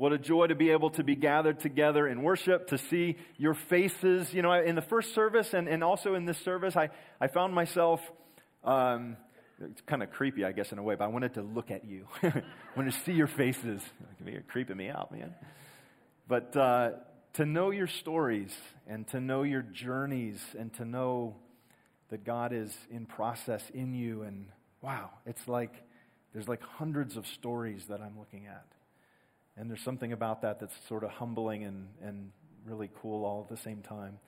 What a joy to be able to be gathered together in worship, to see your faces. You know, in the first service and, and also in this service, I, I found myself, um, it's kind of creepy, I guess, in a way, but I wanted to look at you. I wanted to see your faces. You're creeping me out, man. But uh, to know your stories and to know your journeys and to know that God is in process in you. And wow, it's like there's like hundreds of stories that I'm looking at. And there's something about that that's sort of humbling and, and really cool all at the same time.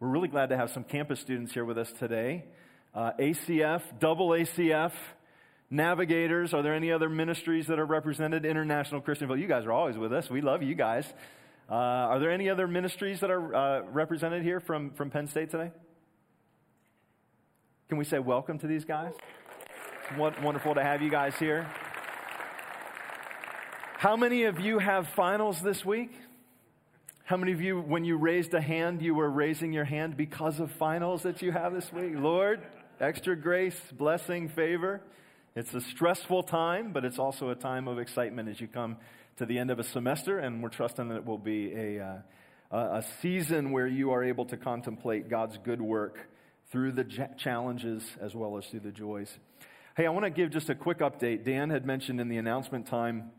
We're really glad to have some campus students here with us today. Uh, ACF, double ACF, navigators. Are there any other ministries that are represented? International Christian Well, You guys are always with us. We love you guys. Uh, are there any other ministries that are uh, represented here from, from Penn State today? Can we say welcome to these guys? It's wonderful to have you guys here. How many of you have finals this week? How many of you, when you raised a hand, you were raising your hand because of finals that you have this week? Lord, extra grace, blessing, favor. It's a stressful time, but it's also a time of excitement as you come to the end of a semester, and we're trusting that it will be a, uh, a season where you are able to contemplate God's good work through the challenges as well as through the joys. Hey, I want to give just a quick update. Dan had mentioned in the announcement time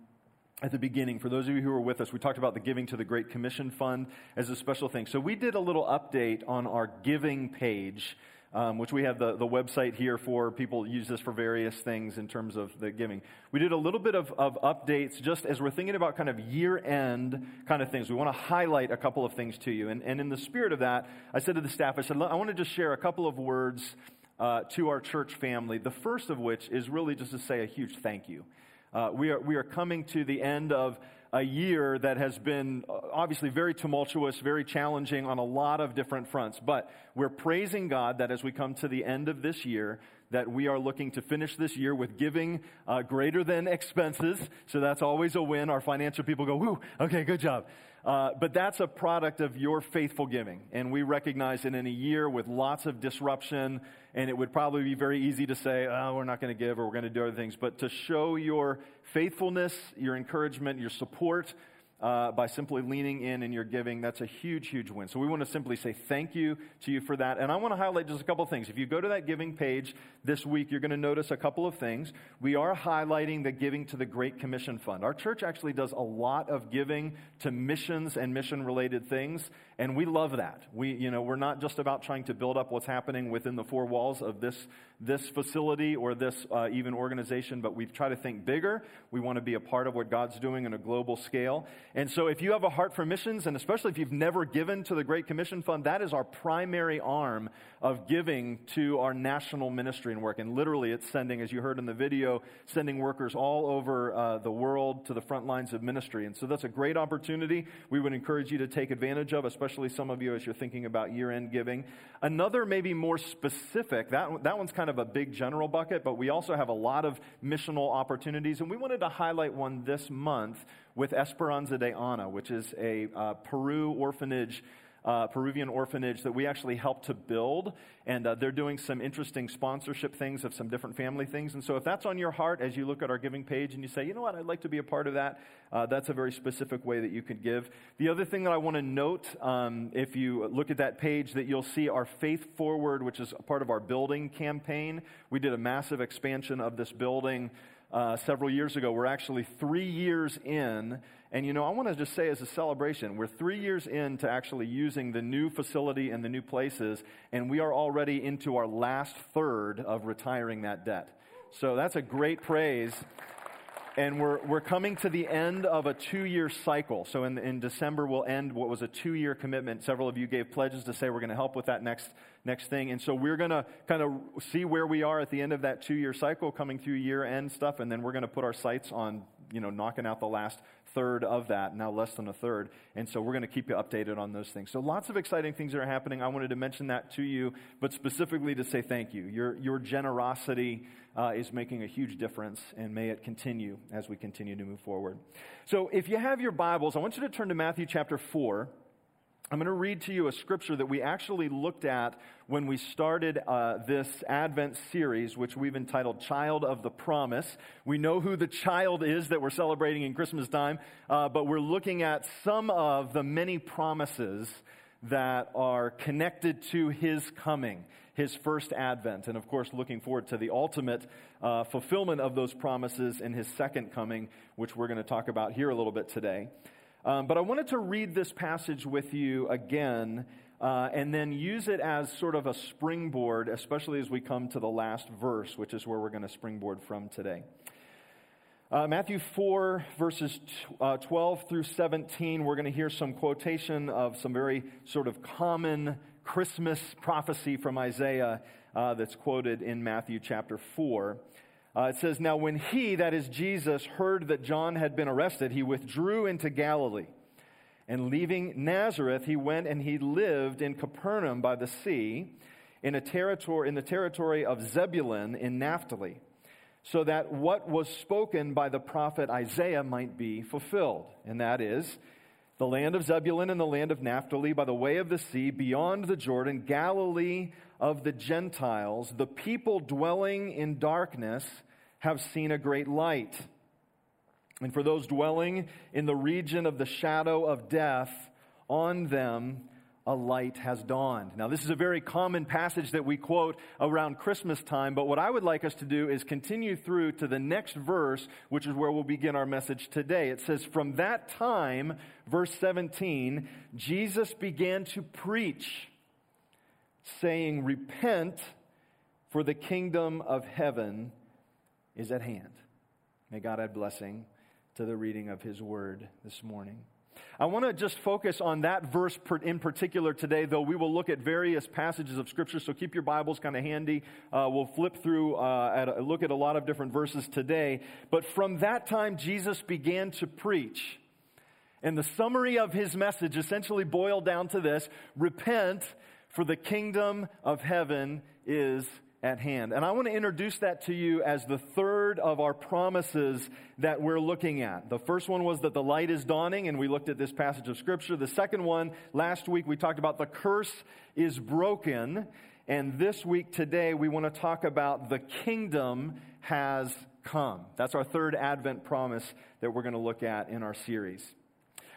at the beginning, for those of you who were with us, we talked about the Giving to the Great Commission Fund as a special thing. So we did a little update on our giving page, um, which we have the, the website here for. People use this for various things in terms of the giving. We did a little bit of, of updates just as we're thinking about kind of year end kind of things. We want to highlight a couple of things to you. And, and in the spirit of that, I said to the staff, I said, I want to just share a couple of words uh, to our church family. The first of which is really just to say a huge thank you. Uh, we, are, we are coming to the end of a year that has been uh, obviously very tumultuous, very challenging on a lot of different fronts. But we're praising God that as we come to the end of this year, that we are looking to finish this year with giving uh, greater than expenses. So that's always a win. Our financial people go, whoo, okay, good job. Uh, but that's a product of your faithful giving. And we recognize that in a year with lots of disruption, and it would probably be very easy to say, oh, we're not going to give or we're going to do other things. But to show your faithfulness, your encouragement, your support, uh, by simply leaning in and your giving, that's a huge, huge win. So we want to simply say thank you to you for that. And I want to highlight just a couple of things. If you go to that giving page this week, you're going to notice a couple of things. We are highlighting the giving to the Great Commission Fund. Our church actually does a lot of giving to missions and mission related things, and we love that. We, you know, we're not just about trying to build up what's happening within the four walls of this, this facility or this uh, even organization, but we try to think bigger. We want to be a part of what God's doing on a global scale. And so if you have a heart for missions, and especially if you've never given to the Great Commission Fund, that is our primary arm of giving to our national ministry and work. And literally, it's sending, as you heard in the video, sending workers all over uh, the world to the front lines of ministry. And so that's a great opportunity we would encourage you to take advantage of, especially some of you as you're thinking about year end giving. Another, maybe more specific, that, that one's kind of a big general bucket, but we also have a lot of missional opportunities. And we wanted to highlight one this month with Esperanza de Ana, which is a uh, Peru orphanage uh, Peruvian orphanage that we actually helped to build. And uh, they're doing some interesting sponsorship things of some different family things. And so, if that's on your heart as you look at our giving page and you say, you know what, I'd like to be a part of that, uh, that's a very specific way that you can give. The other thing that I want to note, um, if you look at that page, that you'll see our Faith Forward, which is part of our building campaign. We did a massive expansion of this building. Uh, several years ago. We're actually three years in and you know, I want to just say as a celebration, we're three years into actually using the new facility and the new places, and we are already into our last third of retiring that debt. So that's a great praise. And we're, we're coming to the end of a two year cycle. So in, in December, we'll end what was a two year commitment. Several of you gave pledges to say we're going to help with that next, next thing. And so we're going to kind of see where we are at the end of that two year cycle, coming through year end stuff. And then we're going to put our sights on, you know, knocking out the last third of that, now less than a third. And so we're going to keep you updated on those things. So lots of exciting things that are happening. I wanted to mention that to you, but specifically to say thank you. Your, your generosity uh, is making a huge difference, and may it continue as we continue to move forward. So if you have your Bibles, I want you to turn to Matthew chapter 4. I'm going to read to you a scripture that we actually looked at when we started uh, this Advent series, which we've entitled Child of the Promise. We know who the child is that we're celebrating in Christmas time, uh, but we're looking at some of the many promises that are connected to his coming, his first advent, and of course, looking forward to the ultimate uh, fulfillment of those promises in his second coming, which we're going to talk about here a little bit today. Um, but I wanted to read this passage with you again uh, and then use it as sort of a springboard, especially as we come to the last verse, which is where we're going to springboard from today. Uh, Matthew 4, verses t- uh, 12 through 17, we're going to hear some quotation of some very sort of common Christmas prophecy from Isaiah uh, that's quoted in Matthew chapter 4. Uh, it says, Now when he, that is Jesus, heard that John had been arrested, he withdrew into Galilee. And leaving Nazareth, he went and he lived in Capernaum by the sea, in, a territory, in the territory of Zebulun in Naphtali, so that what was spoken by the prophet Isaiah might be fulfilled. And that is, the land of Zebulun and the land of Naphtali by the way of the sea, beyond the Jordan, Galilee of the Gentiles, the people dwelling in darkness have seen a great light. And for those dwelling in the region of the shadow of death, on them a light has dawned. Now, this is a very common passage that we quote around Christmas time, but what I would like us to do is continue through to the next verse, which is where we'll begin our message today. It says, From that time, verse 17, Jesus began to preach saying, Repent, for the kingdom of heaven is at hand. May God add blessing to the reading of his word this morning. I want to just focus on that verse in particular today, though we will look at various passages of Scripture, so keep your Bibles kind of handy. Uh, we'll flip through, uh, look at a lot of different verses today. But from that time, Jesus began to preach. And the summary of his message essentially boiled down to this repent for the kingdom of heaven is at hand. And I want to introduce that to you as the third of our promises that we're looking at. The first one was that the light is dawning, and we looked at this passage of scripture. The second one, last week, we talked about the curse is broken. And this week, today, we want to talk about the kingdom has come. That's our third Advent promise that we're going to look at in our series.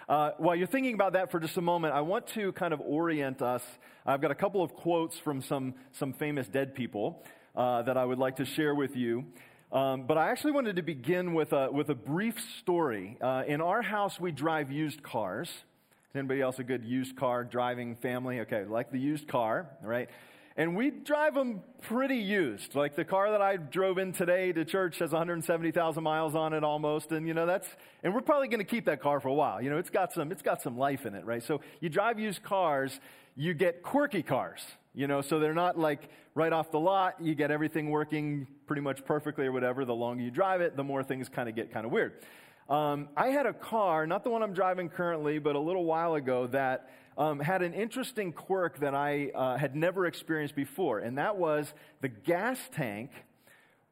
Uh, while you're thinking about that for just a moment, I want to kind of orient us. I've got a couple of quotes from some, some famous dead people uh, that I would like to share with you. Um, but I actually wanted to begin with a, with a brief story. Uh, in our house, we drive used cars. Is anybody else a good used car driving family? Okay, like the used car, right? And we drive them pretty used. Like the car that I drove in today to church has 170,000 miles on it almost. And you know, that's, and we're probably going to keep that car for a while. You know, it's got some, it's got some life in it, right? So you drive used cars, you get quirky cars, you know, so they're not like right off the lot. You get everything working pretty much perfectly or whatever. The longer you drive it, the more things kind of get kind of weird. Um, I had a car, not the one I'm driving currently, but a little while ago that um, had an interesting quirk that I uh, had never experienced before, and that was the gas tank.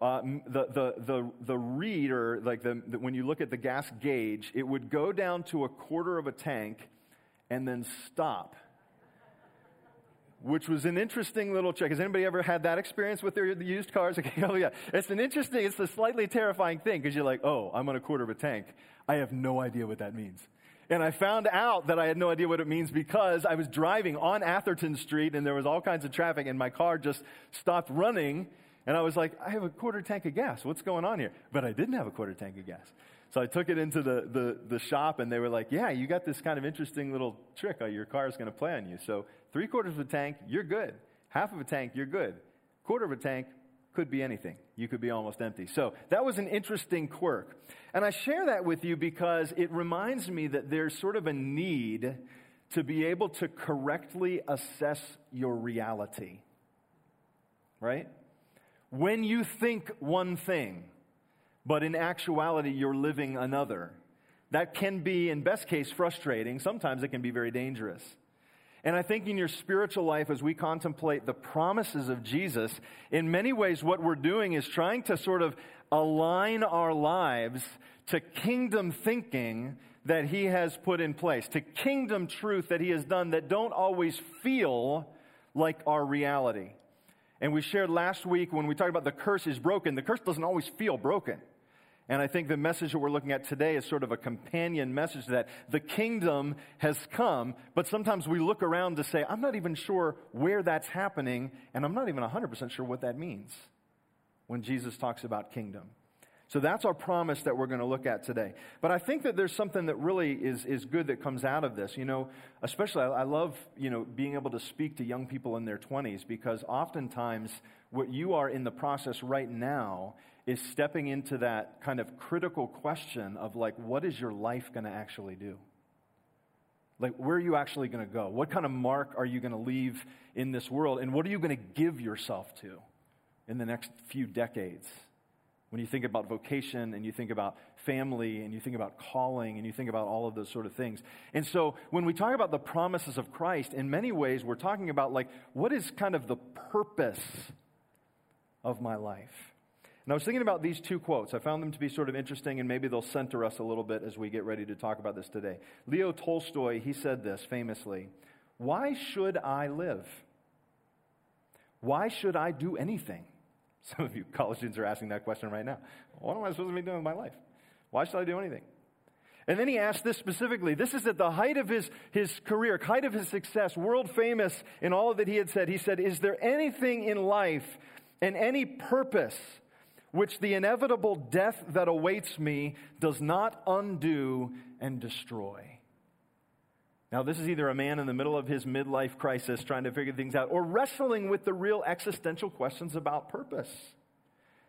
Uh, the, the, the, the like the, the, when you look at the gas gauge, it would go down to a quarter of a tank and then stop which was an interesting little check. Has anybody ever had that experience with their used cars? Okay, oh yeah. It's an interesting, it's a slightly terrifying thing because you're like, oh, I'm on a quarter of a tank. I have no idea what that means. And I found out that I had no idea what it means because I was driving on Atherton Street and there was all kinds of traffic and my car just stopped running. And I was like, I have a quarter tank of gas. What's going on here? But I didn't have a quarter tank of gas. So I took it into the, the, the shop and they were like, yeah, you got this kind of interesting little trick. Uh, your car is going to play on you. So three quarters of a tank, you're good. Half of a tank, you're good. Quarter of a tank, could be anything. You could be almost empty. So that was an interesting quirk. And I share that with you because it reminds me that there's sort of a need to be able to correctly assess your reality. Right? When you think one thing, but in actuality you're living another, that can be, in best case, frustrating. Sometimes it can be very dangerous. And I think in your spiritual life, as we contemplate the promises of Jesus, in many ways, what we're doing is trying to sort of align our lives to kingdom thinking that he has put in place, to kingdom truth that he has done that don't always feel like our reality. And we shared last week when we talked about the curse is broken, the curse doesn't always feel broken. And I think the message that we're looking at today is sort of a companion message that the kingdom has come, but sometimes we look around to say, I'm not even sure where that's happening, and I'm not even 100% sure what that means when Jesus talks about kingdom. So that's our promise that we're going to look at today. But I think that there's something that really is, is good that comes out of this. You know, especially I, I love, you know, being able to speak to young people in their 20s because oftentimes what you are in the process right now is stepping into that kind of critical question of like, what is your life going to actually do? Like, where are you actually going to go? What kind of mark are you going to leave in this world? And what are you going to give yourself to in the next few decades? When you think about vocation and you think about family and you think about calling and you think about all of those sort of things. And so when we talk about the promises of Christ, in many ways, we're talking about like, what is kind of the purpose of my life? And I was thinking about these two quotes. I found them to be sort of interesting, and maybe they'll center us a little bit as we get ready to talk about this today. Leo Tolstoy, he said this famously Why should I live? Why should I do anything? Some of you college students are asking that question right now. What am I supposed to be doing with my life? Why should I do anything? And then he asked this specifically. This is at the height of his, his career, height of his success, world famous in all of that he had said. He said, Is there anything in life and any purpose which the inevitable death that awaits me does not undo and destroy. Now, this is either a man in the middle of his midlife crisis trying to figure things out or wrestling with the real existential questions about purpose.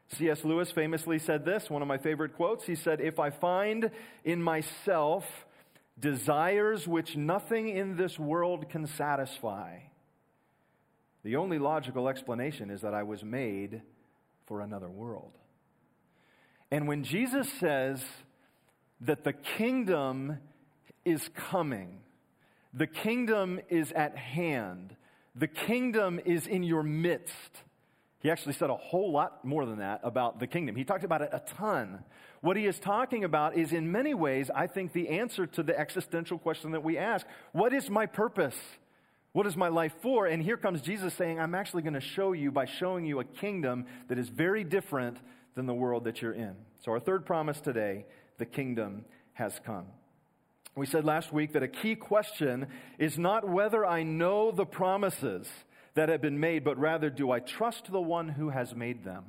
C.S. Lewis famously said this, one of my favorite quotes. He said, If I find in myself desires which nothing in this world can satisfy, the only logical explanation is that I was made for another world. And when Jesus says that the kingdom is coming, the kingdom is at hand, the kingdom is in your midst. He actually said a whole lot more than that about the kingdom. He talked about it a ton. What he is talking about is, in many ways, I think, the answer to the existential question that we ask What is my purpose? What is my life for? And here comes Jesus saying, I'm actually going to show you by showing you a kingdom that is very different than the world that you're in. So, our third promise today the kingdom has come. We said last week that a key question is not whether I know the promises that have been made, but rather, do I trust the one who has made them?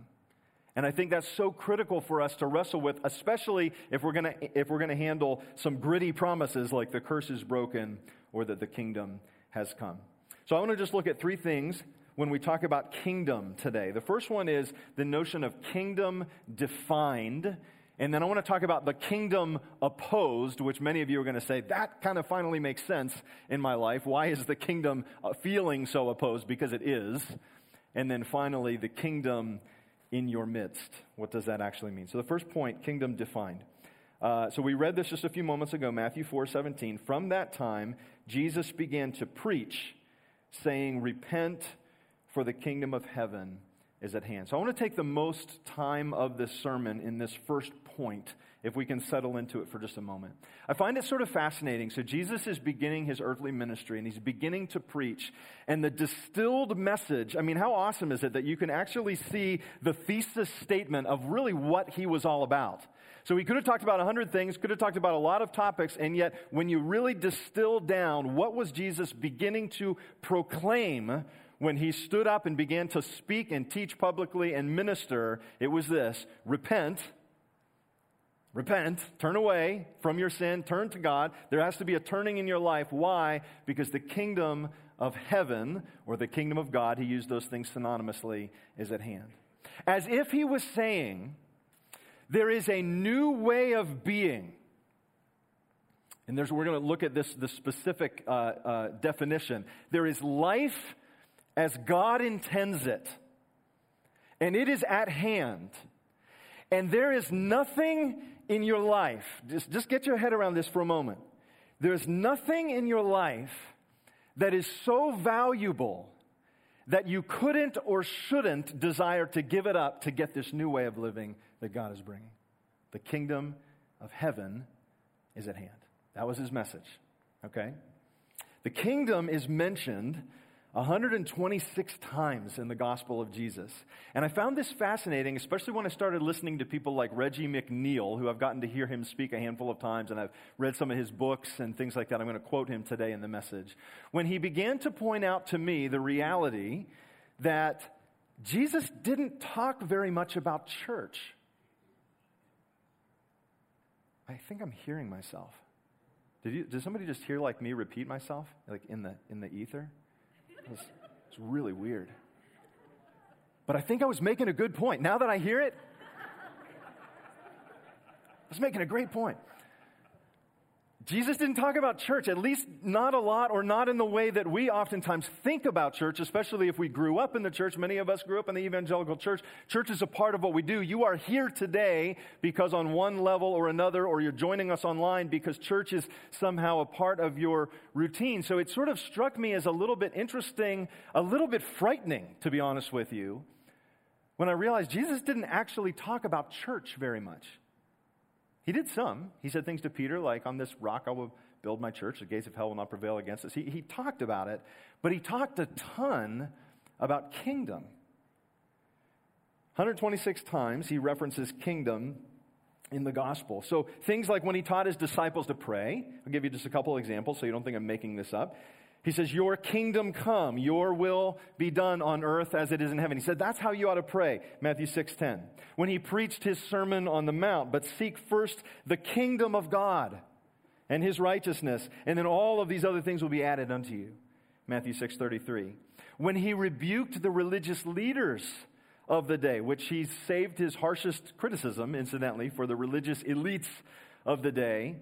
And I think that's so critical for us to wrestle with, especially if we're going to if we're going to handle some gritty promises like the curse is broken or that the kingdom has come. So I want to just look at three things when we talk about kingdom today. The first one is the notion of kingdom defined. And then I want to talk about the kingdom opposed, which many of you are going to say, that kind of finally makes sense in my life. Why is the kingdom uh, feeling so opposed? Because it is. And then finally, the kingdom in your midst. What does that actually mean? So the first point, kingdom defined. Uh, so we read this just a few moments ago, Matthew 4 17. From that time, Jesus began to preach, saying, Repent, for the kingdom of heaven is at hand. So I want to take the most time of this sermon in this first point, if we can settle into it for just a moment. I find it sort of fascinating. So Jesus is beginning his earthly ministry and he's beginning to preach. And the distilled message, I mean, how awesome is it that you can actually see the thesis statement of really what he was all about? So he could have talked about a hundred things, could have talked about a lot of topics, and yet when you really distill down what was Jesus beginning to proclaim when he stood up and began to speak and teach publicly and minister, it was this repent. Repent, turn away from your sin, turn to God. There has to be a turning in your life. Why? Because the kingdom of heaven, or the kingdom of God, he used those things synonymously, is at hand. As if he was saying, there is a new way of being. And there's, we're going to look at this, this specific uh, uh, definition. There is life as God intends it, and it is at hand. And there is nothing in your life, just, just get your head around this for a moment. There's nothing in your life that is so valuable that you couldn't or shouldn't desire to give it up to get this new way of living that God is bringing. The kingdom of heaven is at hand. That was his message. Okay? The kingdom is mentioned 126 times in the Gospel of Jesus. And I found this fascinating, especially when I started listening to people like Reggie McNeal, who I've gotten to hear him speak a handful of times, and I've read some of his books and things like that. I'm going to quote him today in the message. When he began to point out to me the reality that Jesus didn't talk very much about church. I think I'm hearing myself. Did, you, did somebody just hear like me repeat myself, like in the, in the ether? It's, really weird. But I think I was making a good point. Now that I hear it, I was making a great point. Jesus didn't talk about church, at least not a lot or not in the way that we oftentimes think about church, especially if we grew up in the church. Many of us grew up in the evangelical church. Church is a part of what we do. You are here today because on one level or another, or you're joining us online because church is somehow a part of your routine. So it sort of struck me as a little bit interesting, a little bit frightening, to be honest with you, when I realized Jesus didn't actually talk about church very much. He did some. He said things to Peter like, On this rock I will build my church. The gates of hell will not prevail against us. He, he talked about it, but he talked a ton about kingdom. 126 times he references kingdom in the gospel. So things like when he taught his disciples to pray, I'll give you just a couple examples so you don't think I'm making this up. He says, Your kingdom come, your will be done on earth as it is in heaven. He said, That's how you ought to pray, Matthew 6:10. When he preached his Sermon on the Mount, but seek first the kingdom of God and his righteousness, and then all of these other things will be added unto you. Matthew 6:33. When he rebuked the religious leaders of the day, which he saved his harshest criticism, incidentally, for the religious elites of the day,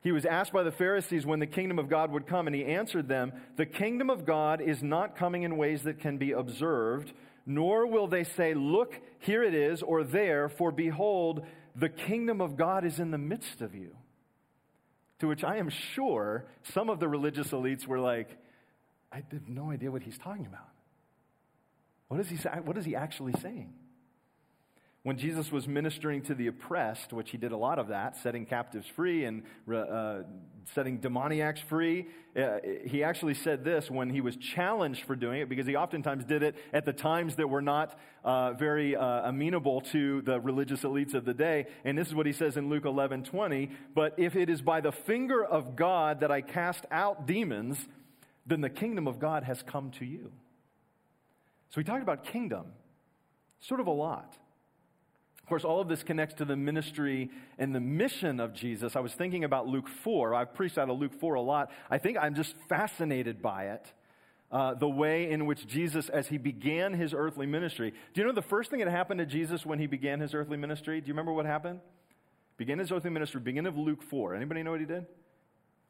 he was asked by the Pharisees when the kingdom of God would come, and he answered them, The kingdom of God is not coming in ways that can be observed, nor will they say, Look, here it is, or there, for behold, the kingdom of God is in the midst of you. To which I am sure some of the religious elites were like, I have no idea what he's talking about. What is he, what is he actually saying? When Jesus was ministering to the oppressed, which he did a lot of that, setting captives free and uh, setting demoniacs free, uh, he actually said this when he was challenged for doing it, because he oftentimes did it at the times that were not uh, very uh, amenable to the religious elites of the day. And this is what he says in Luke 11 20. But if it is by the finger of God that I cast out demons, then the kingdom of God has come to you. So we talked about kingdom sort of a lot. Of course, all of this connects to the ministry and the mission of Jesus. I was thinking about Luke 4. I've preached out of Luke 4 a lot. I think I'm just fascinated by it. Uh, the way in which Jesus, as he began his earthly ministry. Do you know the first thing that happened to Jesus when he began his earthly ministry? Do you remember what happened? Began his earthly ministry, beginning of Luke 4. Anybody know what he did?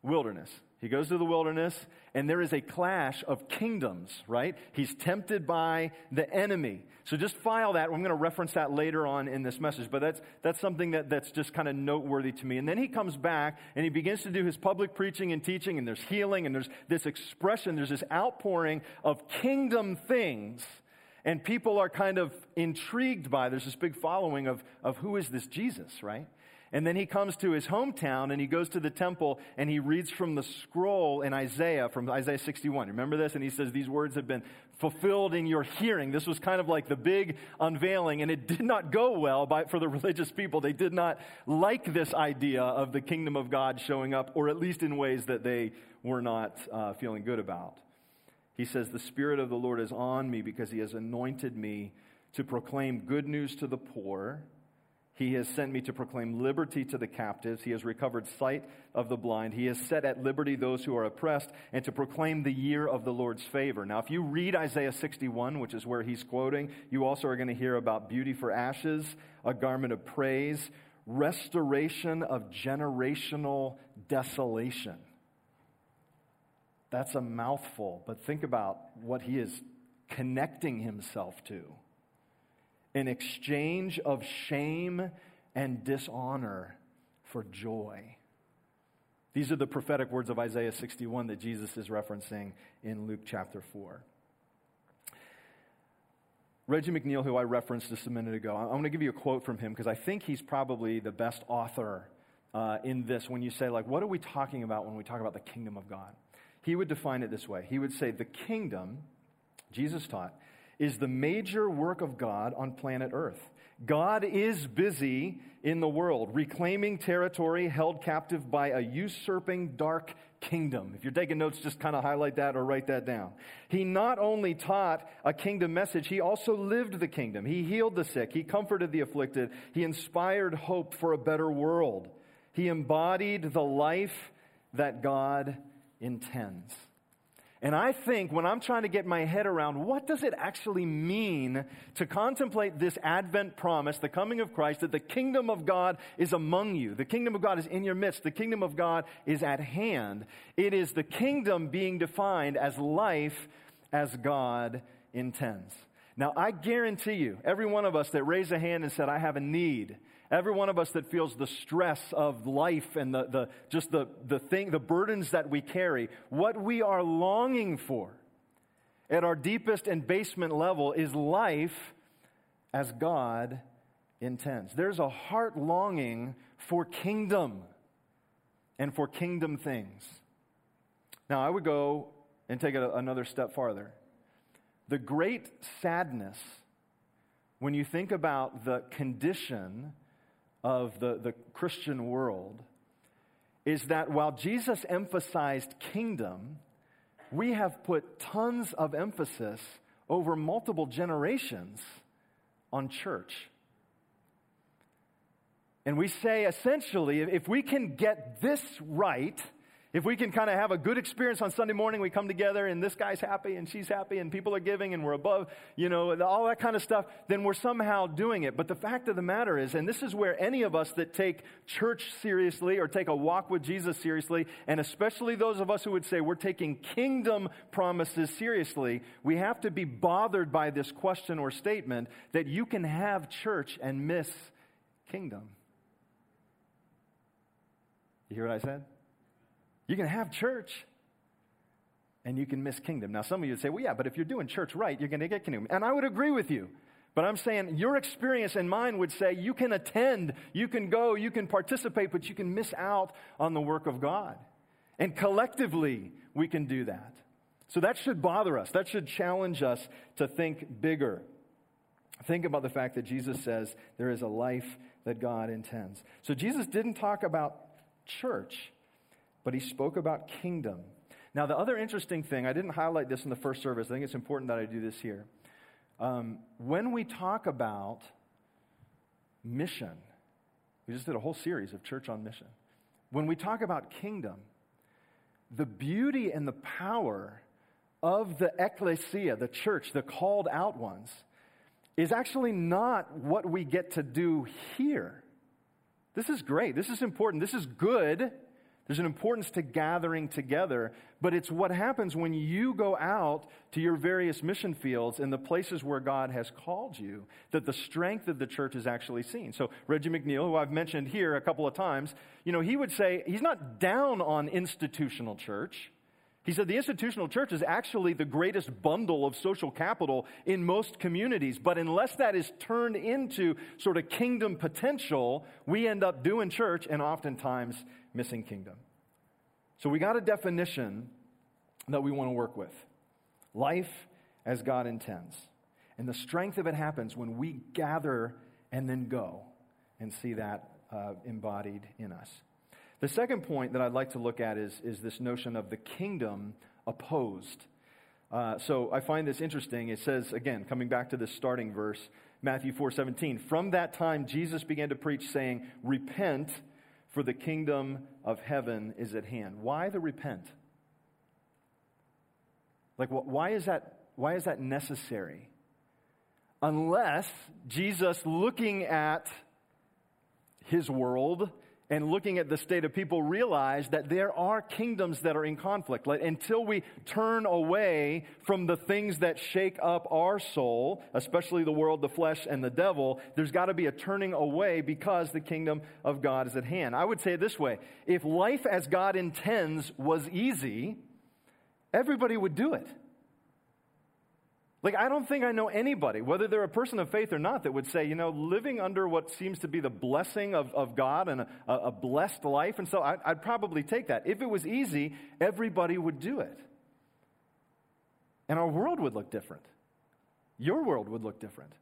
Wilderness. He goes to the wilderness, and there is a clash of kingdoms, right? He's tempted by the enemy. So just file that. I'm going to reference that later on in this message, but that's, that's something that, that's just kind of noteworthy to me. And then he comes back and he begins to do his public preaching and teaching, and there's healing, and there's this expression, there's this outpouring of kingdom things. And people are kind of intrigued by, there's this big following of, of who is this Jesus, right? And then he comes to his hometown and he goes to the temple and he reads from the scroll in Isaiah, from Isaiah 61. Remember this? And he says, These words have been fulfilled in your hearing. This was kind of like the big unveiling, and it did not go well by, for the religious people. They did not like this idea of the kingdom of God showing up, or at least in ways that they were not uh, feeling good about. He says, The Spirit of the Lord is on me because he has anointed me to proclaim good news to the poor. He has sent me to proclaim liberty to the captives. He has recovered sight of the blind. He has set at liberty those who are oppressed and to proclaim the year of the Lord's favor. Now, if you read Isaiah 61, which is where he's quoting, you also are going to hear about beauty for ashes, a garment of praise, restoration of generational desolation. That's a mouthful, but think about what he is connecting himself to in exchange of shame and dishonor for joy. These are the prophetic words of Isaiah 61 that Jesus is referencing in Luke chapter 4. Reggie McNeal, who I referenced just a minute ago, I'm going to give you a quote from him because I think he's probably the best author uh, in this when you say, like, what are we talking about when we talk about the kingdom of God? He would define it this way He would say, the kingdom, Jesus taught, is the major work of God on planet Earth. God is busy in the world, reclaiming territory held captive by a usurping dark kingdom. If you're taking notes, just kind of highlight that or write that down. He not only taught a kingdom message, he also lived the kingdom. He healed the sick, he comforted the afflicted, he inspired hope for a better world. He embodied the life that God intends. And I think when I'm trying to get my head around what does it actually mean to contemplate this Advent promise, the coming of Christ, that the kingdom of God is among you, the kingdom of God is in your midst, the kingdom of God is at hand. It is the kingdom being defined as life as God intends. Now, I guarantee you, every one of us that raised a hand and said, I have a need, Every one of us that feels the stress of life and the, the, just the, the thing, the burdens that we carry, what we are longing for at our deepest and basement level is life as God intends. There's a heart longing for kingdom and for kingdom things. Now, I would go and take it another step farther. The great sadness when you think about the condition of the, the Christian world is that while Jesus emphasized kingdom, we have put tons of emphasis over multiple generations on church. And we say essentially, if we can get this right, if we can kind of have a good experience on Sunday morning, we come together and this guy's happy and she's happy and people are giving and we're above, you know, all that kind of stuff, then we're somehow doing it. But the fact of the matter is, and this is where any of us that take church seriously or take a walk with Jesus seriously, and especially those of us who would say we're taking kingdom promises seriously, we have to be bothered by this question or statement that you can have church and miss kingdom. You hear what I said? You can have church and you can miss kingdom. Now, some of you would say, well, yeah, but if you're doing church right, you're going to get kingdom. And I would agree with you. But I'm saying your experience and mine would say you can attend, you can go, you can participate, but you can miss out on the work of God. And collectively, we can do that. So that should bother us. That should challenge us to think bigger. Think about the fact that Jesus says there is a life that God intends. So Jesus didn't talk about church but he spoke about kingdom. Now, the other interesting thing, I didn't highlight this in the first service. I think it's important that I do this here. Um, when we talk about mission, we just did a whole series of church on mission. When we talk about kingdom, the beauty and the power of the ecclesia, the church, the called out ones, is actually not what we get to do here. This is great. This is important. This is good. There's an importance to gathering together, but it's what happens when you go out to your various mission fields and the places where God has called you that the strength of the church is actually seen. So Reggie McNeal, who I've mentioned here a couple of times, you know, he would say he's not down on institutional church. He said the institutional church is actually the greatest bundle of social capital in most communities, but unless that is turned into sort of kingdom potential, we end up doing church and oftentimes missing kingdom. So we got a definition that we want to work with life as God intends. And the strength of it happens when we gather and then go and see that uh, embodied in us. The second point that I'd like to look at is, is this notion of the kingdom opposed. Uh, so I find this interesting. It says, again, coming back to this starting verse, Matthew 4 17, from that time Jesus began to preach, saying, Repent, for the kingdom of heaven is at hand. Why the repent? Like, why is that, why is that necessary? Unless Jesus, looking at his world and looking at the state of people realize that there are kingdoms that are in conflict. Like, until we turn away from the things that shake up our soul, especially the world, the flesh, and the devil, there's got to be a turning away because the kingdom of God is at hand. I would say it this way if life as God intends was easy, everybody would do it. Like, I don't think I know anybody, whether they're a person of faith or not, that would say, you know, living under what seems to be the blessing of, of God and a, a blessed life. And so I, I'd probably take that. If it was easy, everybody would do it. And our world would look different. Your world would look different.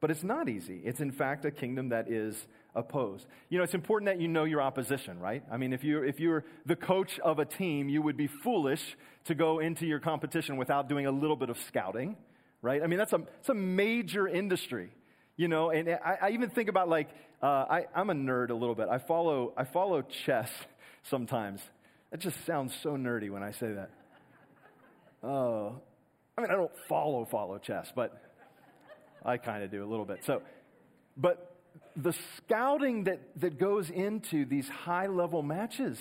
But it's not easy. It's, in fact, a kingdom that is opposed. You know, it's important that you know your opposition, right? I mean, if you're, if you're the coach of a team, you would be foolish to go into your competition without doing a little bit of scouting right? I mean, that's a, it's a major industry, you know, and I, I even think about like, uh, I, I'm a nerd a little bit. I follow, I follow chess sometimes. It just sounds so nerdy when I say that. Oh, I mean, I don't follow, follow chess, but I kind of do a little bit. So, but the scouting that, that goes into these high level matches,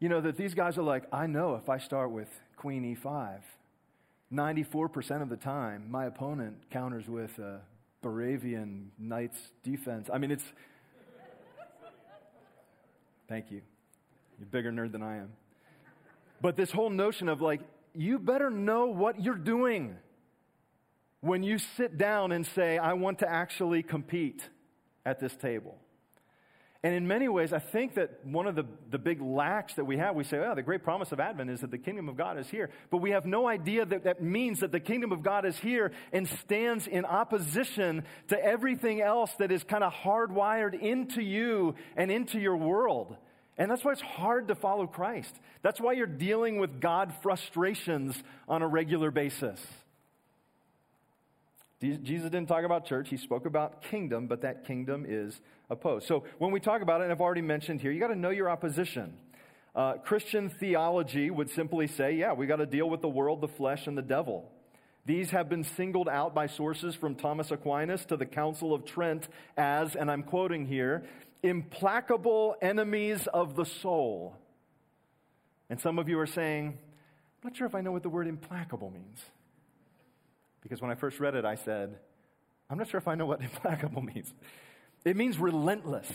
you know, that these guys are like, I know if I start with queen e5, 94% of the time, my opponent counters with a Baravian Knight's defense. I mean, it's. Thank you. You're a bigger nerd than I am. But this whole notion of like, you better know what you're doing when you sit down and say, I want to actually compete at this table. And in many ways, I think that one of the, the big lacks that we have, we say, oh, the great promise of Advent is that the kingdom of God is here. But we have no idea that that means that the kingdom of God is here and stands in opposition to everything else that is kind of hardwired into you and into your world. And that's why it's hard to follow Christ. That's why you're dealing with God frustrations on a regular basis. Jesus didn't talk about church, he spoke about kingdom, but that kingdom is opposed. So when we talk about it, and I've already mentioned here, you got to know your opposition. Uh, Christian theology would simply say, yeah, we got to deal with the world, the flesh, and the devil. These have been singled out by sources from Thomas Aquinas to the Council of Trent as, and I'm quoting here, implacable enemies of the soul. And some of you are saying, I'm not sure if I know what the word implacable means. Because when I first read it, I said, I'm not sure if I know what implacable means. It means relentless.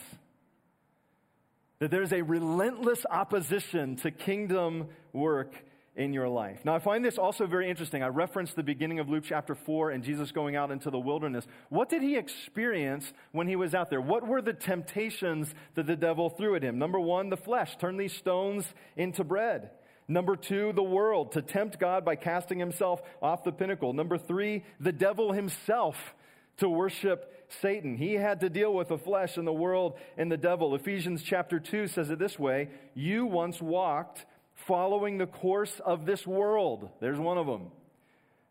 That there's a relentless opposition to kingdom work in your life. Now, I find this also very interesting. I referenced the beginning of Luke chapter 4 and Jesus going out into the wilderness. What did he experience when he was out there? What were the temptations that the devil threw at him? Number one, the flesh. Turn these stones into bread. Number two, the world, to tempt God by casting himself off the pinnacle. Number three, the devil himself, to worship Satan. He had to deal with the flesh and the world and the devil. Ephesians chapter 2 says it this way You once walked following the course of this world. There's one of them.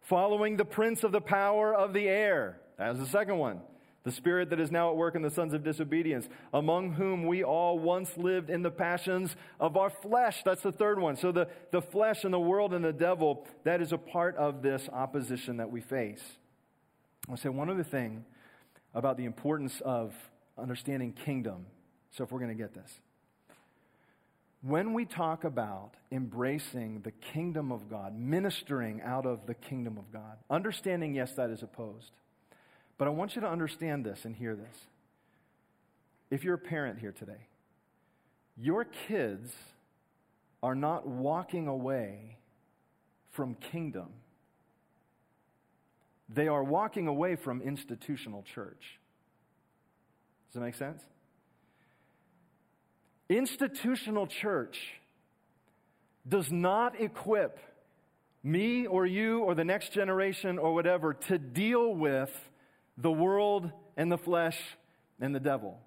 Following the prince of the power of the air. That's the second one the spirit that is now at work in the sons of disobedience, among whom we all once lived in the passions of our flesh. That's the third one. So the, the flesh and the world and the devil, that is a part of this opposition that we face. I'll say one other thing about the importance of understanding kingdom. So if we're going to get this. When we talk about embracing the kingdom of God, ministering out of the kingdom of God, understanding, yes, that is opposed. But I want you to understand this and hear this. If you're a parent here today, your kids are not walking away from kingdom. They are walking away from institutional church. Does that make sense? Institutional church does not equip me or you or the next generation or whatever to deal with the world and the flesh and the devil.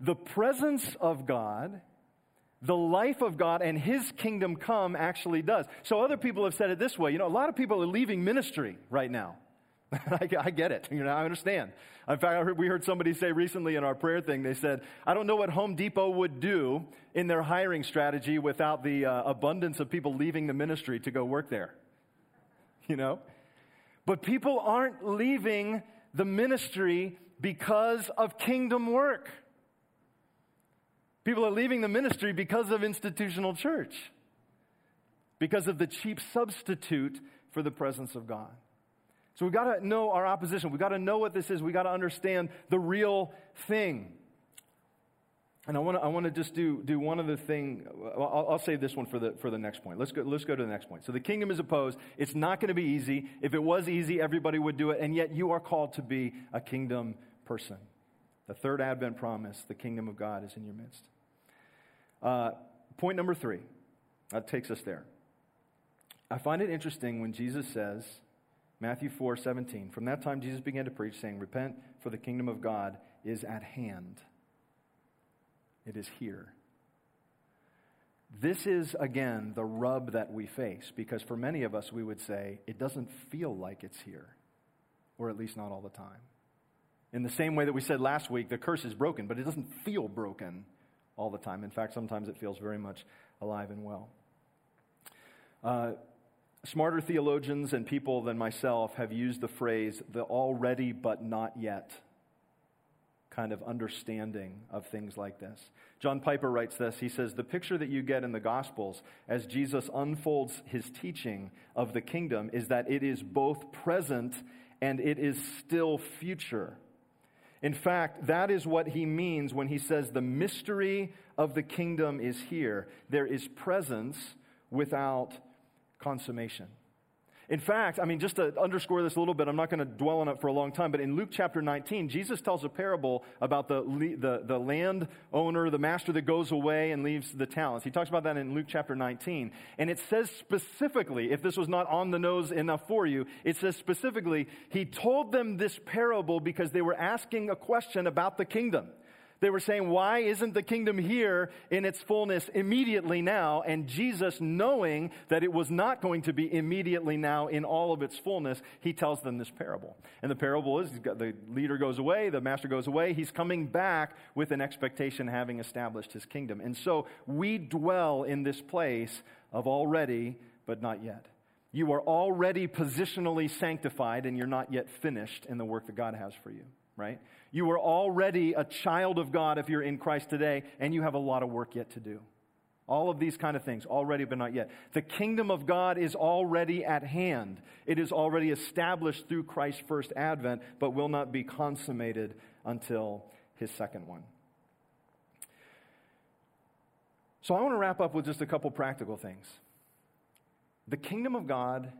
The presence of God, the life of God, and His kingdom come actually does. So other people have said it this way. You know, a lot of people are leaving ministry right now. I, I, get it. You know, I understand. In fact, heard, we heard somebody say recently in our prayer thing, they said, I don't know what Home Depot would do in their hiring strategy without the uh, abundance of people leaving the ministry to go work there. You know? But people aren't leaving the ministry because of kingdom work. People are leaving the ministry because of institutional church, because of the cheap substitute for the presence of God. So we've got to know our opposition. We've got to know what this is. We've got to understand the real thing. And I want to I want to just do do one other thing. I'll, I'll save this one for the for the next point. Let's go let's go to the next point. So the kingdom is opposed. It's not going to be easy. If it was easy, everybody would do it. And yet you are called to be a kingdom person. The third Advent promise: the kingdom of God is in your midst. Uh, point number three. That takes us there. I find it interesting when Jesus says, Matthew 4 17, from that time Jesus began to preach, saying, Repent, for the kingdom of God is at hand. It is here. This is, again, the rub that we face because for many of us, we would say it doesn't feel like it's here, or at least not all the time. In the same way that we said last week, the curse is broken, but it doesn't feel broken all the time. In fact, sometimes it feels very much alive and well. Uh, smarter theologians and people than myself have used the phrase the already but not yet kind of understanding of things like this. John Piper writes this. He says, The picture that you get in the Gospels as Jesus unfolds his teaching of the kingdom is that it is both present and it is still future. In fact, that is what he means when he says the mystery of the kingdom is here. There is presence without consummation. In fact, I mean, just to underscore this a little bit, I'm not going to dwell on it for a long time, but in Luke chapter 19, Jesus tells a parable about the, the, the land owner, the master that goes away and leaves the talents. He talks about that in Luke chapter 19. And it says specifically, if this was not on the nose enough for you, it says specifically, he told them this parable because they were asking a question about the kingdom. They were saying, why isn't the kingdom here in its fullness immediately now? And Jesus, knowing that it was not going to be immediately now in all of its fullness, he tells them this parable. And the parable is the leader goes away, the master goes away, he's coming back with an expectation having established his kingdom. And so we dwell in this place of already, but not yet. You are already positionally sanctified and you're not yet finished in the work that God has for you, right? You are already a child of God if you're in Christ today, and you have a lot of work yet to do. All of these kind of things, already but not yet. The kingdom of God is already at hand. It is already established through Christ's first advent, but will not be consummated until his second one. So I want to wrap up with just a couple practical things. The kingdom of God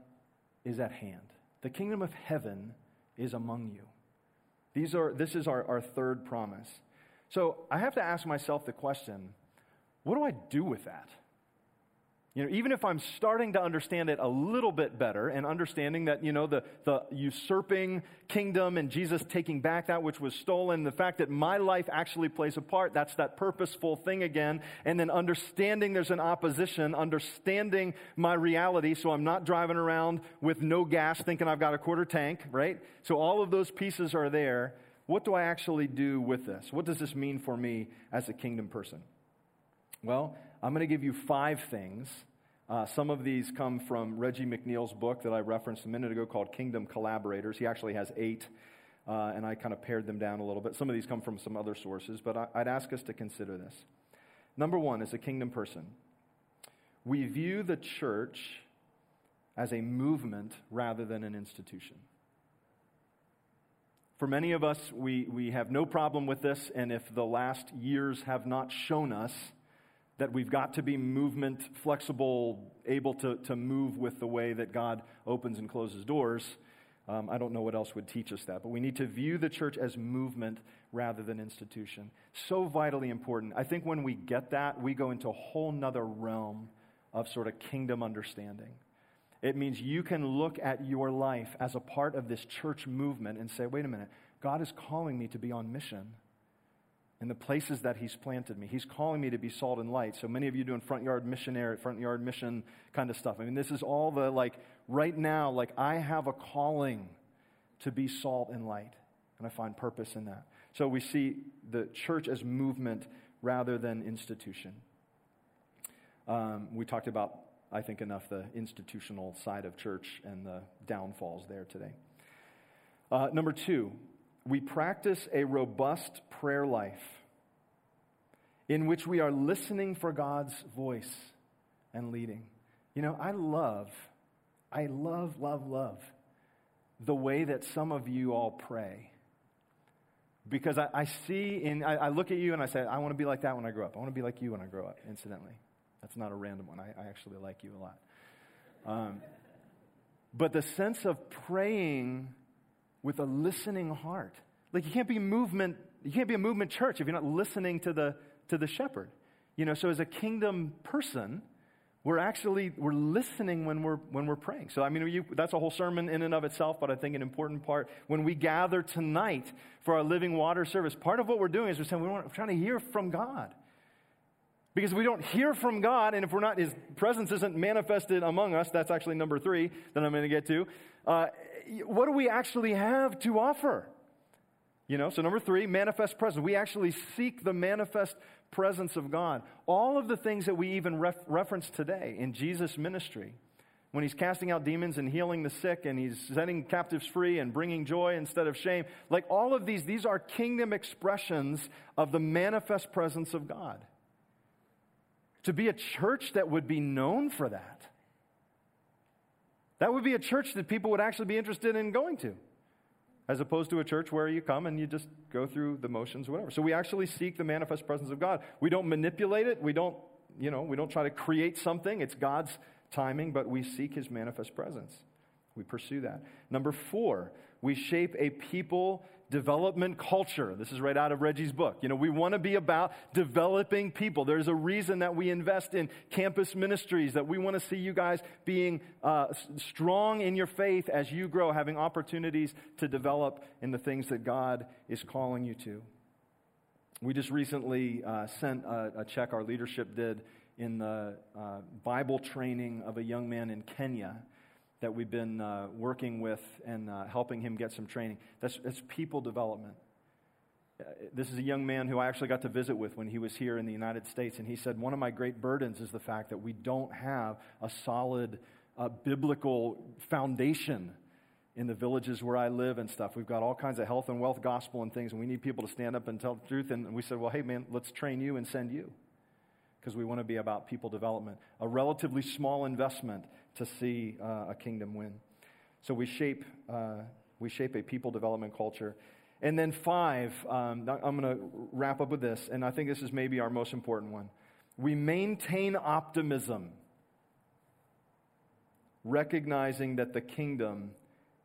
is at hand, the kingdom of heaven is among you. These are, this is our, our third promise. So I have to ask myself the question what do I do with that? You know, even if I'm starting to understand it a little bit better and understanding that, you know, the, the usurping kingdom and Jesus taking back that which was stolen, the fact that my life actually plays a part, that's that purposeful thing again. And then understanding there's an opposition, understanding my reality so I'm not driving around with no gas thinking I've got a quarter tank, right? So all of those pieces are there. What do I actually do with this? What does this mean for me as a kingdom person? Well, I'm going to give you five things. Uh, some of these come from Reggie McNeal's book that I referenced a minute ago called Kingdom Collaborators. He actually has eight, uh, and I kind of pared them down a little bit. Some of these come from some other sources, but I, I'd ask us to consider this. Number one, as a kingdom person, we view the church as a movement rather than an institution. For many of us, we, we have no problem with this, and if the last years have not shown us that we've got to be movement flexible, able to, to move with the way that God opens and closes doors. Um, I don't know what else would teach us that, but we need to view the church as movement rather than institution. So vitally important. I think when we get that, we go into a whole nother realm of sort of kingdom understanding. It means you can look at your life as a part of this church movement and say, wait a minute, God is calling me to be on mission in the places that He's planted me. He's calling me to be salt and light. So many of you doing front yard missionary, front yard mission kind of stuff. I mean, this is all the like right now, like I have a calling to be salt and light. And I find purpose in that. So we see the church as movement rather than institution. Um, we talked about, I think, enough the institutional side of church and the downfalls there today. Uh, number two, we practice a robust prayer life in which we are listening for God's voice and leading. You know, I love, I love, love, love the way that some of you all pray. Because I, I see in, I, I, look at you and I say, I want to be like that when I grow up. I want to be like you when I grow up, incidentally. That's not a random one. I, I actually like you a lot. Um, but the sense of praying with a listening heart. Like you can't be movement, you can't be a movement church if you're not listening to the, to the shepherd. You know, so as a kingdom person, we're actually we're listening when we're when we're praying so i mean you, that's a whole sermon in and of itself but i think an important part when we gather tonight for our living water service part of what we're doing is we're saying we are trying to hear from god because if we don't hear from god and if we're not his presence isn't manifested among us that's actually number three that i'm going to get to uh, what do we actually have to offer you know so number three manifest presence we actually seek the manifest presence of God. All of the things that we even ref- reference today in Jesus' ministry, when he's casting out demons and healing the sick and he's setting captives free and bringing joy instead of shame, like all of these, these are kingdom expressions of the manifest presence of God. To be a church that would be known for that, that would be a church that people would actually be interested in going to as opposed to a church where you come and you just go through the motions, whatever. So we actually seek the manifest presence of God. We don't manipulate it. We don't, you know, we don't try to create something. It's God's timing, but we seek his manifest presence. We pursue that. Number four, we shape a people development culture. This is right out of Reggie's book. You know, we want to be about developing people. There's a reason that we invest in campus ministries, that we want to see you guys being uh, strong in your faith as you grow, having opportunities to develop in the things that God is calling you to. We just recently uh, sent a, a, check our leadership did in the uh, Bible training of a young man in Kenya that we've been uh, working with and uh, helping him get some training. That's, that's people development. Uh, this is a young man who I actually got to visit with when he was here in the United States, and he said, One of my great burdens is the fact that we don't have a solid uh, biblical foundation in the villages where I live and stuff. We've got all kinds of health and wealth gospel and things, and we need people to stand up and tell the truth. And we said, Well, hey, man, let's train you and send you because we want to be about people development. A relatively small investment to see uh, a kingdom win. So we shape, uh, we shape a people development culture. And then five, um, I'm going to wrap up with this, and I think this is maybe our most important one. We maintain optimism, recognizing that the kingdom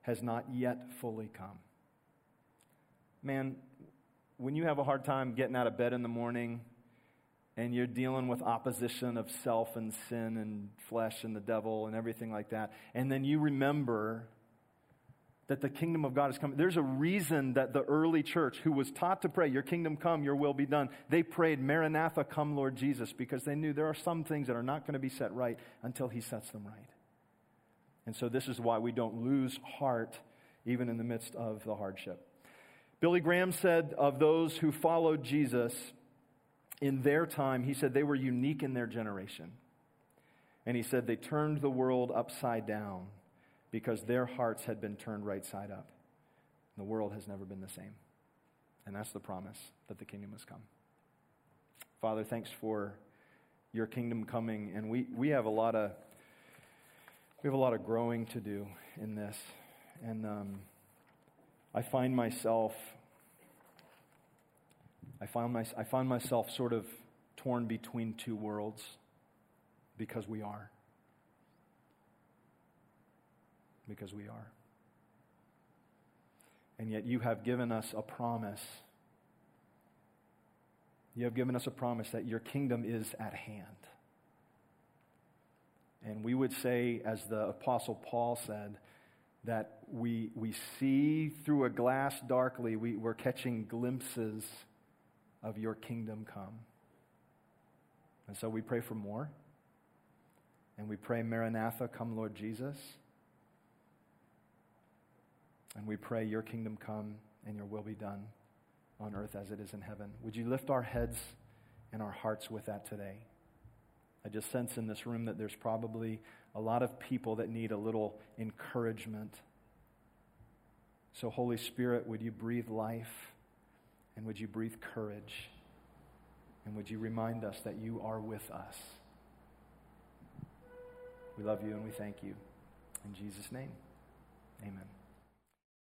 has not yet fully come. Man, when you have a hard time getting out of bed in the morning, and you're dealing with opposition of self and sin and flesh and the devil and everything like that. And then you remember that the kingdom of God is coming. There's a reason that the early church, who was taught to pray, Your kingdom come, your will be done, they prayed, Maranatha, come, Lord Jesus, because they knew there are some things that are not going to be set right until He sets them right. And so this is why we don't lose heart even in the midst of the hardship. Billy Graham said of those who followed Jesus, in their time, he said they were unique in their generation. And he said they turned the world upside down because their hearts had been turned right side up. The world has never been the same. And that's the promise that the kingdom has come. Father, thanks for your kingdom coming. And we, we have a lot of we have a lot of growing to do in this. And um, I find myself I found, my, I found myself sort of torn between two worlds because we are. Because we are. And yet you have given us a promise. You have given us a promise that your kingdom is at hand. And we would say, as the Apostle Paul said, that we, we see through a glass darkly, we, we're catching glimpses of your kingdom come. And so we pray for more. And we pray, Maranatha, come, Lord Jesus. And we pray, Your kingdom come and your will be done on earth as it is in heaven. Would you lift our heads and our hearts with that today? I just sense in this room that there's probably a lot of people that need a little encouragement. So, Holy Spirit, would you breathe life? And would you breathe courage? And would you remind us that you are with us? We love you and we thank you. In Jesus' name, amen.